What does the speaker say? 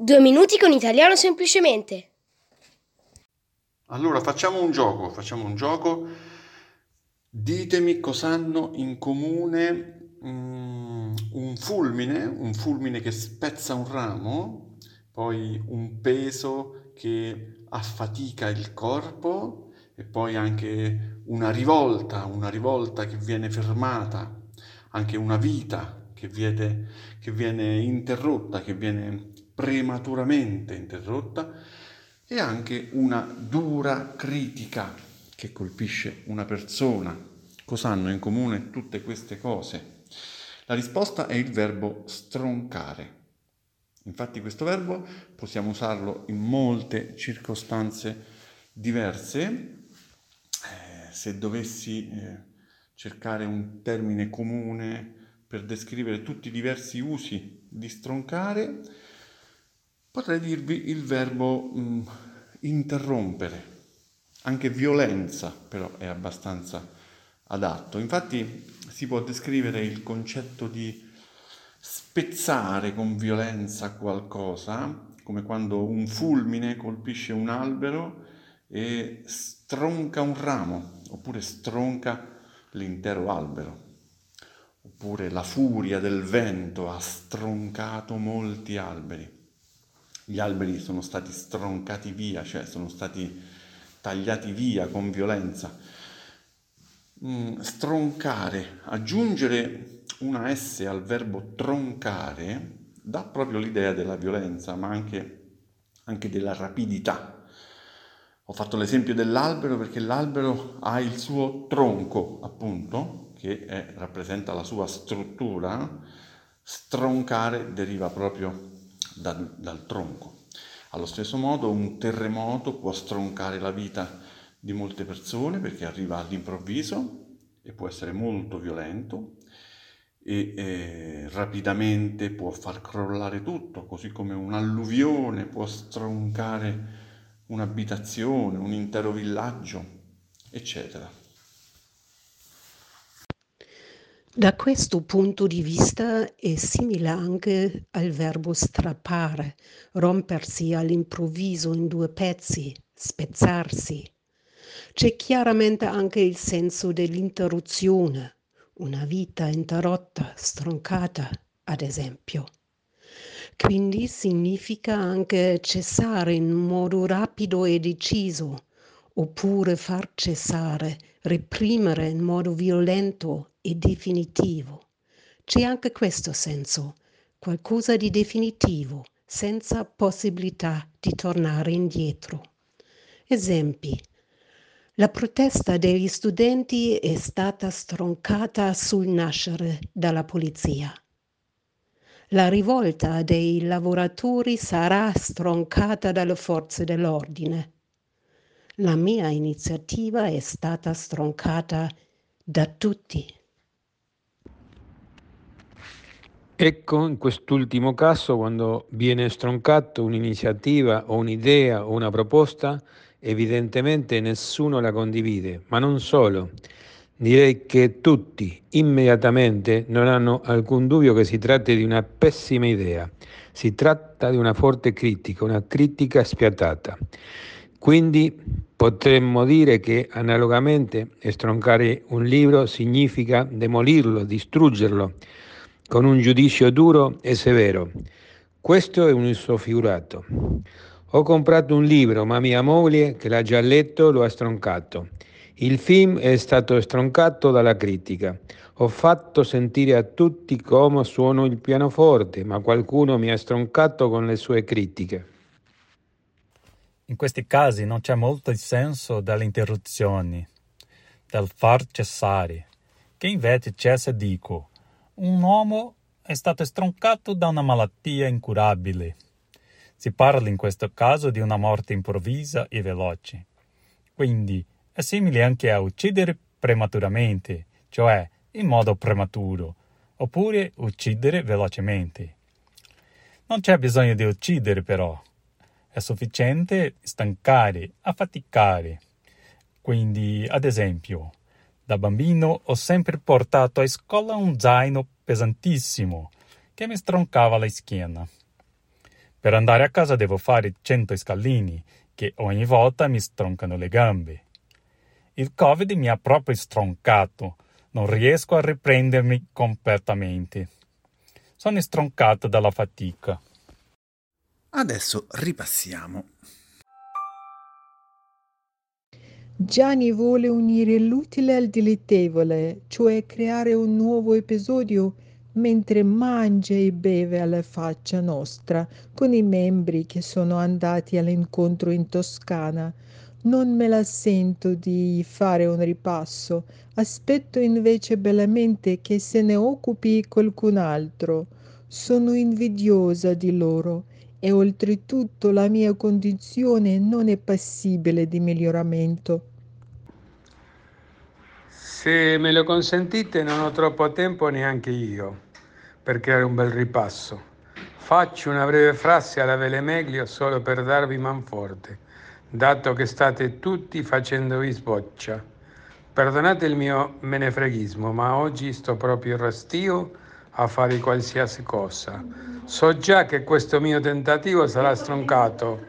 Due minuti con italiano semplicemente. Allora facciamo un gioco, facciamo un gioco. Ditemi cosa hanno in comune mm, un fulmine, un fulmine che spezza un ramo, poi un peso che affatica il corpo e poi anche una rivolta, una rivolta che viene fermata, anche una vita che viene, che viene interrotta, che viene prematuramente interrotta e anche una dura critica che colpisce una persona. Cosa hanno in comune tutte queste cose? La risposta è il verbo stroncare. Infatti questo verbo possiamo usarlo in molte circostanze diverse. Eh, se dovessi eh, cercare un termine comune per descrivere tutti i diversi usi di stroncare, Potrei dirvi il verbo mh, mm, interrompere, anche violenza però è abbastanza adatto. Infatti si può descrivere il concetto di spezzare con violenza qualcosa, come quando un fulmine colpisce un albero e stronca un ramo, oppure stronca l'intero albero, oppure la furia del vento ha stroncato molti alberi gli alberi sono stati stroncati via, cioè sono stati tagliati via con violenza. Mm, stroncare, aggiungere una S al verbo troncare dà proprio l'idea della violenza, ma anche, anche della rapidità. Ho fatto l'esempio dell'albero perché l'albero ha il suo tronco, appunto, che è, rappresenta la sua struttura. Stroncare deriva proprio dal, dal tronco. Allo stesso modo un terremoto può stroncare la vita di molte persone perché arriva all'improvviso e può essere molto violento e eh, rapidamente può far crollare tutto, così come un'alluvione può stroncare un'abitazione, un intero villaggio, eccetera. Da questo punto di vista è simile anche al verbo strappare, rompersi all'improvviso in due pezzi, spezzarsi. C'è chiaramente anche il senso dell'interruzione, una vita interrotta, stroncata, ad esempio. Quindi significa anche cessare in modo rapido e deciso, oppure far cessare, reprimere in modo violento e definitivo. C'è anche questo senso, qualcosa di definitivo, senza possibilità di tornare indietro. Esempi. La protesta degli studenti è stata stroncata sul nascere dalla polizia. La rivolta dei lavoratori sarà stroncata dalle forze dell'ordine. La mia iniziativa è stata stroncata da tutti. Ecco, in quest'ultimo caso, quando viene stroncato un'iniziativa o un'idea o una proposta, evidentemente nessuno la condivide, ma non solo. Direi che tutti immediatamente non hanno alcun dubbio che si tratti di una pessima idea. Si tratta di una forte critica, una critica spiatata. Quindi potremmo dire che analogamente stroncare un libro significa demolirlo, distruggerlo con un giudizio duro e severo. Questo è un uso figurato. Ho comprato un libro, ma mia moglie, che l'ha già letto, lo ha stroncato. Il film è stato stroncato dalla critica. Ho fatto sentire a tutti come suono il pianoforte, ma qualcuno mi ha stroncato con le sue critiche. In questi casi non c'è molto il senso delle interruzioni, del far cessare, che invece cessa dico, un uomo è stato stroncato da una malattia incurabile. Si parla in questo caso di una morte improvvisa e veloce. Quindi è simile anche a uccidere prematuramente, cioè in modo prematuro, oppure uccidere velocemente. Non c'è bisogno di uccidere però, è sufficiente stancare, affaticare. Quindi, ad esempio, da bambino ho sempre portato a scuola un zaino pesantissimo che mi stroncava la schiena. Per andare a casa devo fare 100 scalini, che ogni volta mi stroncano le gambe. Il Covid mi ha proprio stroncato, non riesco a riprendermi completamente. Sono stroncato dalla fatica. Adesso ripassiamo. Gianni vuole unire l'utile al dilettevole, cioè creare un nuovo episodio mentre mangia e beve alla faccia nostra con i membri che sono andati all'incontro in Toscana. Non me la sento di fare un ripasso, aspetto invece bellamente che se ne occupi qualcun altro. Sono invidiosa di loro e oltretutto la mia condizione non è passibile di miglioramento. Se me lo consentite non ho troppo tempo neanche io per creare un bel ripasso. Faccio una breve frase alla Vele Meglio solo per darvi manforte, dato che state tutti facendovi sboccia. Perdonate il mio menefreghismo, ma oggi sto proprio restio a fare qualsiasi cosa. So già che questo mio tentativo sarà stroncato